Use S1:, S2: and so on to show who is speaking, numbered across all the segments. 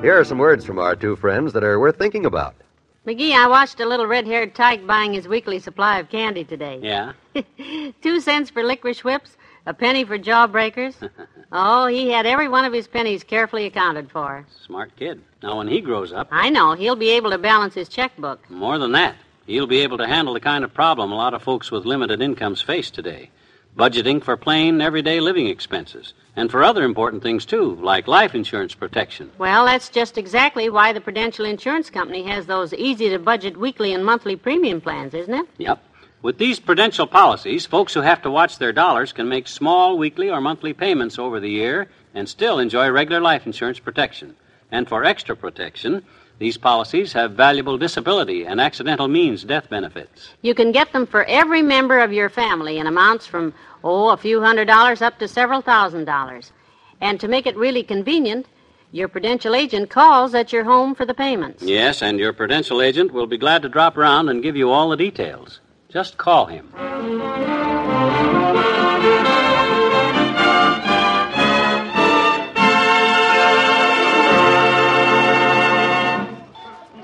S1: Here are some words from our two friends that are worth thinking about.
S2: McGee, I watched a little red haired tyke buying his weekly supply of candy today.
S3: Yeah?
S2: Two cents for licorice whips, a penny for jawbreakers. oh, he had every one of his pennies carefully accounted for.
S3: Smart kid. Now, when he grows up,
S2: I know. He'll be able to balance his checkbook.
S3: more than that, he'll be able to handle the kind of problem a lot of folks with limited incomes face today budgeting for plain, everyday living expenses, and for other important things, too, like life insurance protection.
S2: Well, that's just exactly why the Prudential Insurance Company has those easy to budget weekly and monthly premium plans, isn't it?
S3: Yep. With these prudential policies, folks who have to watch their dollars can make small weekly or monthly payments over the year and still enjoy regular life insurance protection. And for extra protection, these policies have valuable disability and accidental means death benefits.
S2: You can get them for every member of your family in amounts from, oh, a few hundred dollars up to several thousand dollars. And to make it really convenient, your Prudential agent calls at your home for the payments.
S3: Yes, and your prudential agent will be glad to drop around and give you all the details. Just call him.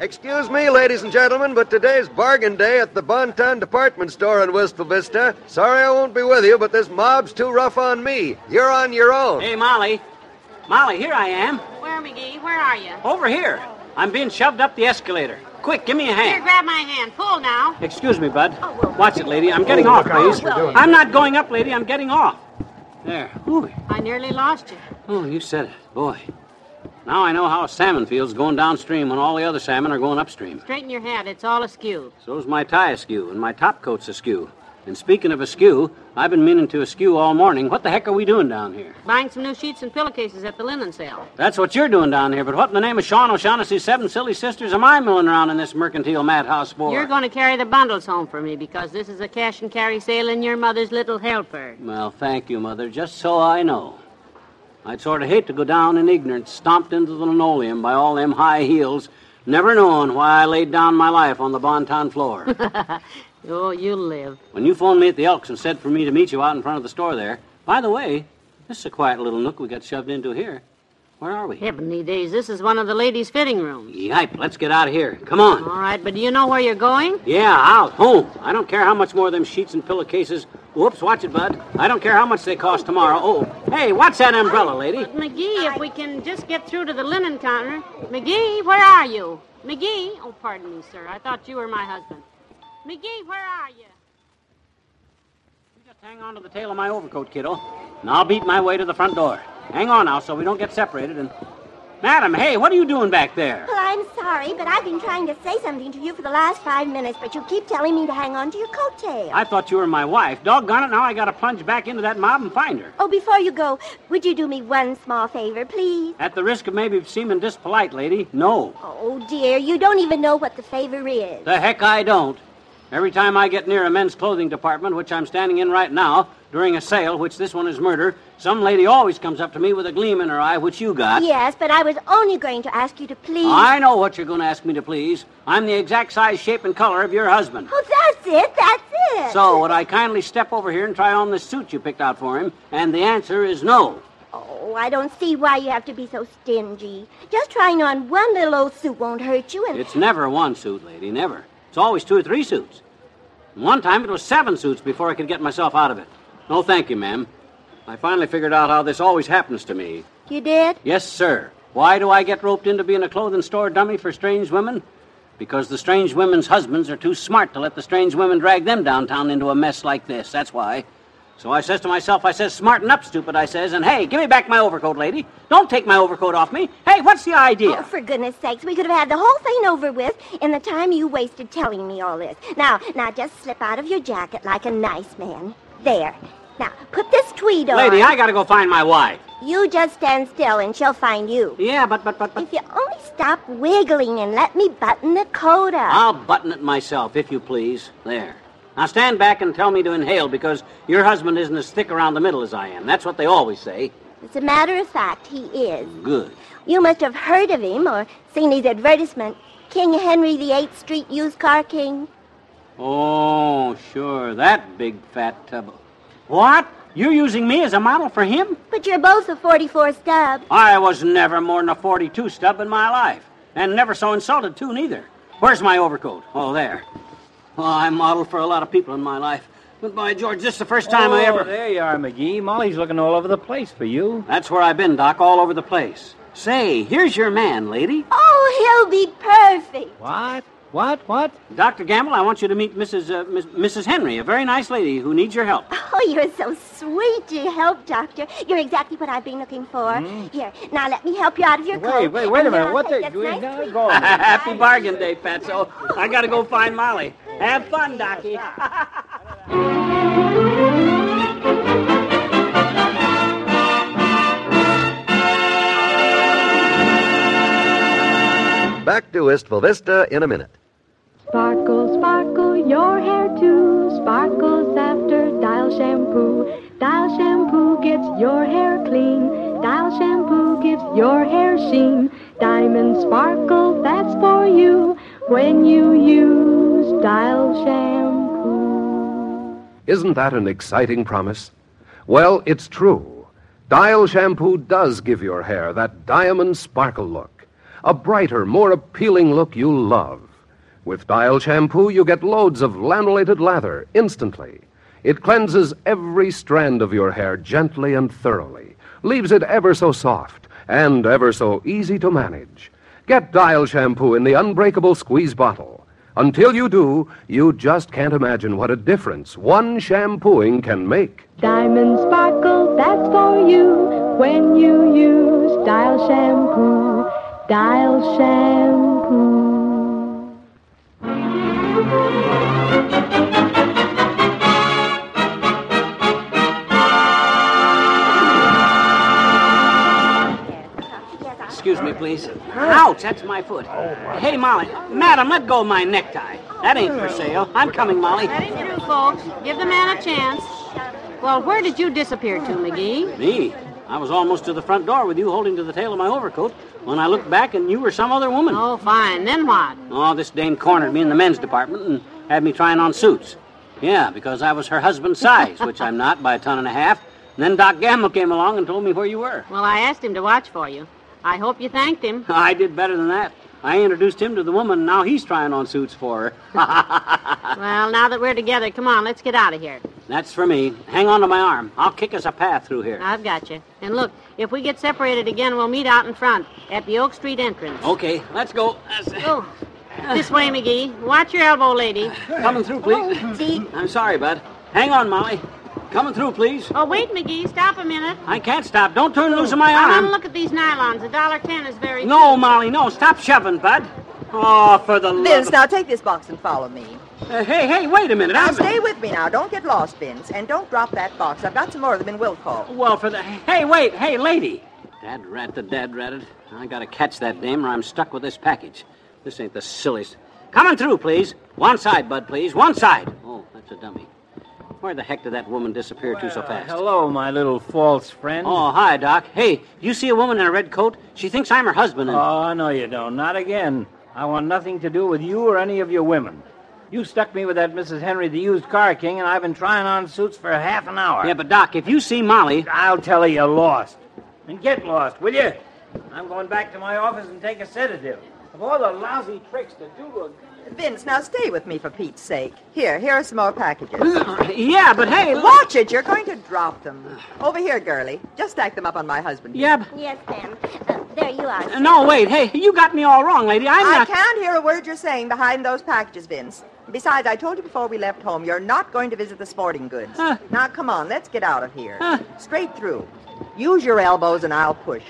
S1: Excuse me, ladies and gentlemen, but today's bargain day at the Bonton Department Store in Wistful Vista. Sorry I won't be with you, but this mob's too rough on me. You're on your own.
S3: Hey, Molly. Molly, here I am.
S2: Where, McGee? Where are you?
S3: Over here. I'm being shoved up the escalator. Quick, give me a hand.
S2: Here, grab my hand. Pull now.
S3: Excuse me, Bud. Oh, well, Watch it, lady. I'm getting off, please. I'm not going up, lady. I'm getting off. There. Ooh.
S2: I nearly lost you.
S3: Oh, you said it. Boy. Now I know how a salmon feels going downstream when all the other salmon are going upstream.
S2: Straighten your hat. It's all askew.
S3: So's my tie askew, and my top coat's askew. And speaking of askew, I've been meaning to askew all morning. What the heck are we doing down here?
S2: Buying some new sheets and pillowcases at the linen sale.
S3: That's what you're doing down here, but what in the name of Sean O'Shaughnessy's seven silly sisters am I milling around in this mercantile madhouse for?
S2: You're going to carry the bundles home for me because this is a cash and carry sale and your mother's little helper.
S3: Well, thank you, Mother, just so I know. I'd sort of hate to go down in ignorance, stomped into the linoleum by all them high heels, never knowing why I laid down my life on the Bonton floor.
S2: Oh, you'll live.
S3: when you phoned me at the Elks and said for me to meet you out in front of the store there, by the way, this is a quiet little nook we got shoved into here. Where are we?
S2: Heavenly days, this is one of the ladies' fitting rooms.
S3: Yipe, let's get out of here. Come on.
S2: All right, but do you know where you're going?
S3: Yeah, out, home. I don't care how much more of them sheets and pillowcases. Whoops, watch it, Bud. I don't care how much they cost tomorrow. Oh, hey, what's that umbrella, lady?
S2: McGee, if we can just get through to the linen counter. McGee, where are you? McGee? Oh, pardon me, sir. I thought you were my husband. McGee, where are you?
S3: You just hang on to the tail of my overcoat, kiddo, and I'll beat my way to the front door. Hang on now so we don't get separated and. Madam, hey, what are you doing back there?
S4: I'm sorry, but I've been trying to say something to you for the last five minutes, but you keep telling me to hang on to your coattail.
S3: I thought you were my wife. Doggone it, now I gotta plunge back into that mob and find her.
S4: Oh, before you go, would you do me one small favor, please?
S3: At the risk of maybe seeming dispolite, lady, no.
S4: Oh, dear, you don't even know what the favor is.
S3: The heck I don't. Every time I get near a men's clothing department, which I'm standing in right now, during a sale, which this one is murder, some lady always comes up to me with a gleam in her eye, which you got.
S4: Yes, but I was only going to ask you to please.
S3: I know what you're going to ask me to please. I'm the exact size, shape, and color of your husband.
S4: Oh, that's it, that's it.
S3: So, would I kindly step over here and try on this suit you picked out for him? And the answer is no.
S4: Oh, I don't see why you have to be so stingy. Just trying on one little old suit won't hurt you, and
S3: It's never one suit, lady, never. It's always two or three suits. And one time it was seven suits before I could get myself out of it. No, thank you, ma'am. I finally figured out how this always happens to me.
S4: you did?
S3: Yes, sir. Why do I get roped into being a clothing store dummy for strange women? Because the strange women's husbands are too smart to let the strange women drag them downtown into a mess like this. That's why. So I says to myself, I says, smarten up, stupid, I says, and hey, give me back my overcoat, lady. Don't take my overcoat off me. Hey, what's the idea?
S4: Oh, for goodness sakes, we could have had the whole thing over with in the time you wasted telling me all this. Now, now, just slip out of your jacket like a nice man. There. Now, put this tweed on.
S3: Lady, I gotta go find my wife.
S4: You just stand still and she'll find you.
S3: Yeah, but, but, but, but.
S4: If you only stop wiggling and let me button the coat up.
S3: I'll button it myself, if you please. There. Now stand back and tell me to inhale because your husband isn't as thick around the middle as I am. That's what they always say.
S4: As a matter of fact, he is.
S3: Good.
S4: You must have heard of him or seen his advertisement. King Henry VIII Street Used Car King.
S3: Oh, sure. That big fat tub. What? You're using me as a model for him?
S4: But you're both a 44 stub.
S3: I was never more than a 42 stub in my life. And never so insulted, too, neither. Where's my overcoat? Oh, there. Oh, I modeled for a lot of people in my life. But by George, this is the first time I
S5: Oh,
S3: ever.
S5: there you are, McGee. Molly's looking all over the place for you.
S3: That's where I've been, Doc, all over the place. Say, here's your man, lady.
S4: Oh, he'll be perfect.
S5: What? What? What?
S3: Dr. Gamble, I want you to meet Mrs. Uh, Miss, Mrs. Henry, a very nice lady who needs your help.
S4: Oh, you're so sweet to help, Doctor. You're exactly what I've been looking for. Here, now let me help you out of your coat.
S5: Wait, wait, wait a minute.
S4: I'll
S5: What
S4: take
S5: the?
S4: this
S5: You ain't
S4: nice
S5: gonna
S4: tweed
S5: go.
S3: Happy bargain day, Fatso. I gotta go find Molly. Have fun, Docky.
S1: Back to Wistful Vista in a minute.
S6: Sparkle, sparkle, your hair too. Sparkles after Dial shampoo. Dial shampoo gets your hair clean. Dial shampoo gives your hair sheen. Diamond sparkle, that's for you when you use Dial shampoo.
S7: Isn't that an exciting promise? Well, it's true. Dial shampoo does give your hair that diamond sparkle look. A brighter, more appealing look you'll love. With Dial shampoo, you get loads of lanolated lather instantly. It cleanses every strand of your hair gently and thoroughly, leaves it ever so soft and ever so easy to manage. Get Dial shampoo in the unbreakable squeeze bottle. Until you do, you just can't imagine what a difference one shampooing can make.
S6: Diamond sparkle, that's for you when you use Dial shampoo. Dial shampoo.
S3: Please. Ouch, that's my foot. Hey, Molly. Madam, let go of my necktie. That ain't for sale. I'm coming, Molly.
S2: Let him through, folks. Give the man a chance. Well, where did you disappear to, McGee?
S3: Me? I was almost to the front door with you holding to the tail of my overcoat when I looked back and you were some other woman.
S2: Oh, fine. Then what?
S3: Oh, this dame cornered me in the men's department and had me trying on suits. Yeah, because I was her husband's size, which I'm not by a ton and a half. And then Doc Gamble came along and told me where you were.
S2: Well, I asked him to watch for you. I hope you thanked him.
S3: I did better than that. I introduced him to the woman, and now he's trying on suits for her.
S2: Well, now that we're together, come on, let's get out of here.
S3: That's for me. Hang on to my arm. I'll kick us a path through here.
S2: I've got you. And look, if we get separated again, we'll meet out in front at the Oak Street entrance.
S3: Okay, let's go.
S2: Oh, this way, McGee. Watch your elbow, lady.
S3: Coming through, please.
S4: See,
S3: I'm sorry, Bud. Hang on, Molly. Coming through, please.
S2: Oh, wait, McGee. Stop a minute.
S3: I can't stop. Don't turn loose of my
S2: I want to look at these nylons. A dollar ten is very
S3: No, Molly, no. Stop shoving, Bud. Oh, for the love
S8: Vince,
S3: of...
S8: now take this box and follow me.
S3: Uh, hey, hey, wait a minute.
S8: Now
S3: I'm...
S8: stay with me now. Don't get lost, Vince. And don't drop that box. I've got some more of them in will call.
S3: Well, for the... Hey, wait. Hey, lady. Dad rat the dad ratted. I gotta catch that dame or I'm stuck with this package. This ain't the silliest. Coming through, please. One side, Bud, please. One side. Oh, that's a dummy. Where the heck did that woman disappear to so fast?
S5: Hello, my little false friend.
S3: Oh, hi, Doc. Hey, you see a woman in a red coat? She thinks I'm her husband. And...
S5: Oh, no, you don't. Not again. I want nothing to do with you or any of your women. You stuck me with that Mrs. Henry, the used car king, and I've been trying on suits for half an hour.
S3: Yeah, but Doc, if you see Molly,
S5: I'll tell her you're lost. And get lost, will you? I'm going back to my office and take a sedative. Of all the lousy tricks to do a...
S8: Vince, now stay with me for Pete's sake. Here, here are some more packages.
S3: yeah, but hey, look.
S8: Watch it. You're going to drop them. Over here, girlie. Just stack them up on my husband.
S3: Yeah, but
S4: yes, ma'am. Uh, there you are.
S3: Uh, No, wait. Hey, you got me all wrong, lady. I'm
S8: I
S3: not.
S8: can't hear a word you're saying behind those packages, Vince. Besides, I told you before we left home, you're not going to visit the sporting goods.
S3: Huh.
S8: Now, come on, let's get out of here.
S3: Huh.
S8: Straight through. Use your elbows and I'll push.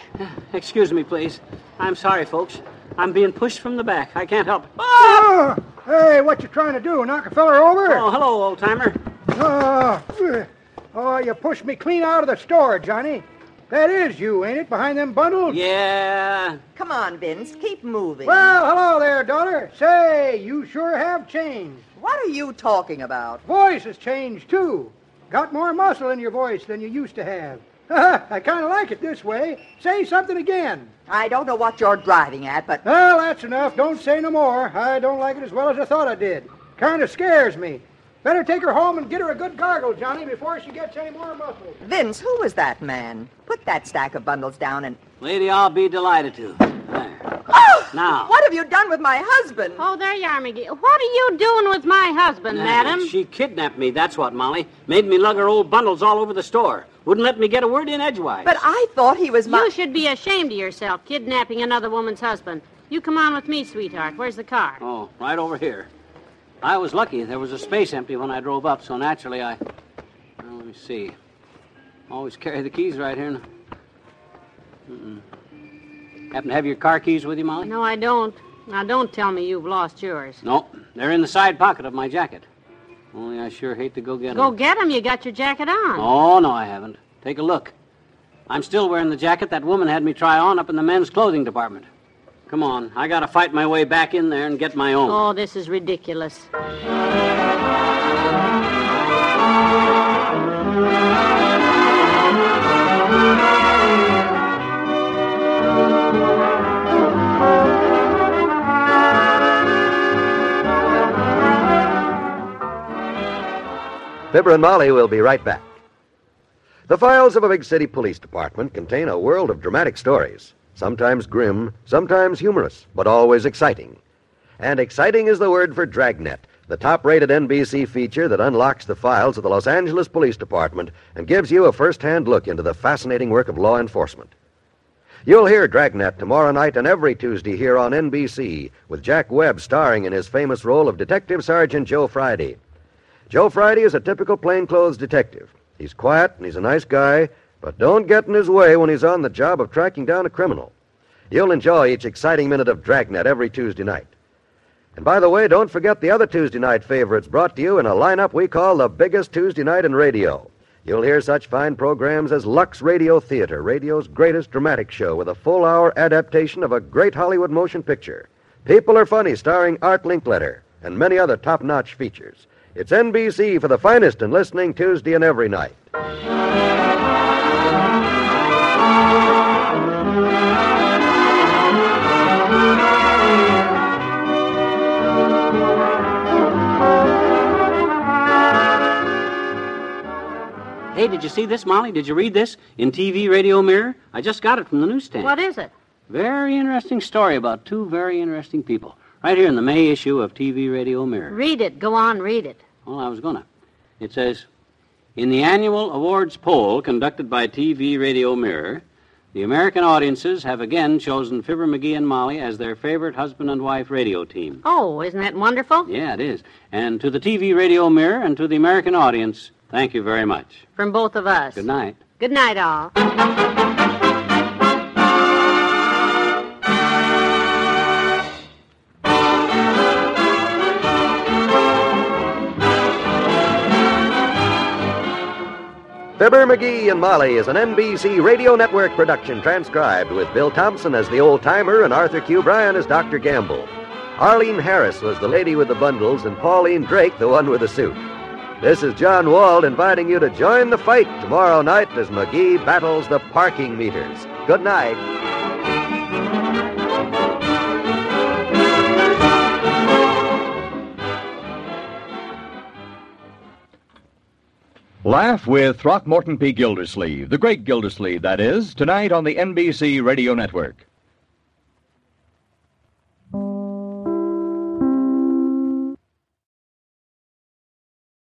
S3: Excuse me, please. I'm sorry, folks. I'm being pushed from the back. I can't help it.
S9: Oh, hey, what you trying to do? Knock a feller over?
S3: Oh, hello, old timer.
S9: Oh, ah, oh, you pushed me clean out of the store, Johnny. That is you, ain't it, behind them bundles?
S3: Yeah.
S8: Come on, Vince, keep moving.
S9: Well, hello there, daughter. Say, you sure have changed.
S8: What are you talking about?
S9: Voice has changed, too. Got more muscle in your voice than you used to have. I kind of like it this way. Say something again.
S8: I don't know what you're driving at, but
S9: Well, that's enough. Don't say no more. I don't like it as well as I thought I did. Kind of scares me. Better take her home and get her a good gargle, Johnny, before she gets any more muscle.
S8: Vince, who was that man? Put that stack of bundles down and.
S3: Lady, I'll be delighted to. There.
S8: Oh!
S3: Now.
S8: What have you done with my husband?
S2: Oh, there you are, McGee. What are you doing with my husband, uh, madam?
S3: She kidnapped me, that's what, Molly. Made me lug her old bundles all over the store. Wouldn't let me get a word in edgewise.
S8: But I thought he was my.
S2: You should be ashamed of yourself, kidnapping another woman's husband. You come on with me, sweetheart. Where's the car?
S3: Oh, right over here. I was lucky. There was a space empty when I drove up, so naturally I. Well, let me see. Always carry the keys right here. Mm-mm. Happen to have your car keys with you, Molly?
S2: No, I don't. Now, don't tell me you've lost yours.
S3: No, they're in the side pocket of my jacket. Only I sure hate to go get them.
S2: Go get them. You got your jacket on.
S3: Oh, no, I haven't. Take a look. I'm still wearing the jacket that woman had me try on up in the men's clothing department. Come on, I gotta fight my way back in there and get my own.
S2: Oh, this is ridiculous.
S1: Fibber and Molly will be right back. The files of a big city police department contain a world of dramatic stories, sometimes grim, sometimes humorous, but always exciting. And exciting is the word for Dragnet, the top rated NBC feature that unlocks the files of the Los Angeles Police Department and gives you a first hand look into the fascinating work of law enforcement. You'll hear Dragnet tomorrow night and every Tuesday here on NBC, with Jack Webb starring in his famous role of Detective Sergeant Joe Friday. Joe Friday is a typical plainclothes detective. He's quiet and he's a nice guy, but don't get in his way when he's on the job of tracking down a criminal. You'll enjoy each exciting minute of Dragnet every Tuesday night. And by the way, don't forget the other Tuesday night favorites brought to you in a lineup we call the biggest Tuesday night in radio. You'll hear such fine programs as Lux Radio Theater, radio's greatest dramatic show with a full hour adaptation of a great Hollywood motion picture. People Are Funny, starring Art Linkletter, and many other top notch features. It's NBC for the finest in listening Tuesday and every night.
S3: Hey, did you see this, Molly? Did you read this in TV Radio Mirror? I just got it from the newsstand.
S2: What is it?
S3: Very interesting story about two very interesting people. Right here in the May issue of TV Radio Mirror.
S2: Read it. Go on, read it.
S3: Well, I was gonna. It says, in the annual awards poll conducted by TV Radio Mirror, the American audiences have again chosen Fibber McGee and Molly as their favorite husband and wife radio team.
S2: Oh, isn't that wonderful?
S3: Yeah, it is. And to the TV Radio Mirror and to the American audience, thank you very much.
S2: From both of us.
S3: Good night.
S2: Good night, all.
S1: Fibber, McGee, and Molly is an NBC Radio Network production transcribed with Bill Thompson as the old timer and Arthur Q. Bryan as Dr. Gamble. Arlene Harris was the lady with the bundles and Pauline Drake the one with the suit. This is John Wald inviting you to join the fight tomorrow night as McGee battles the parking meters. Good night.
S10: Laugh with Throckmorton P. Gildersleeve, the great Gildersleeve, that is, tonight on the NBC Radio Network.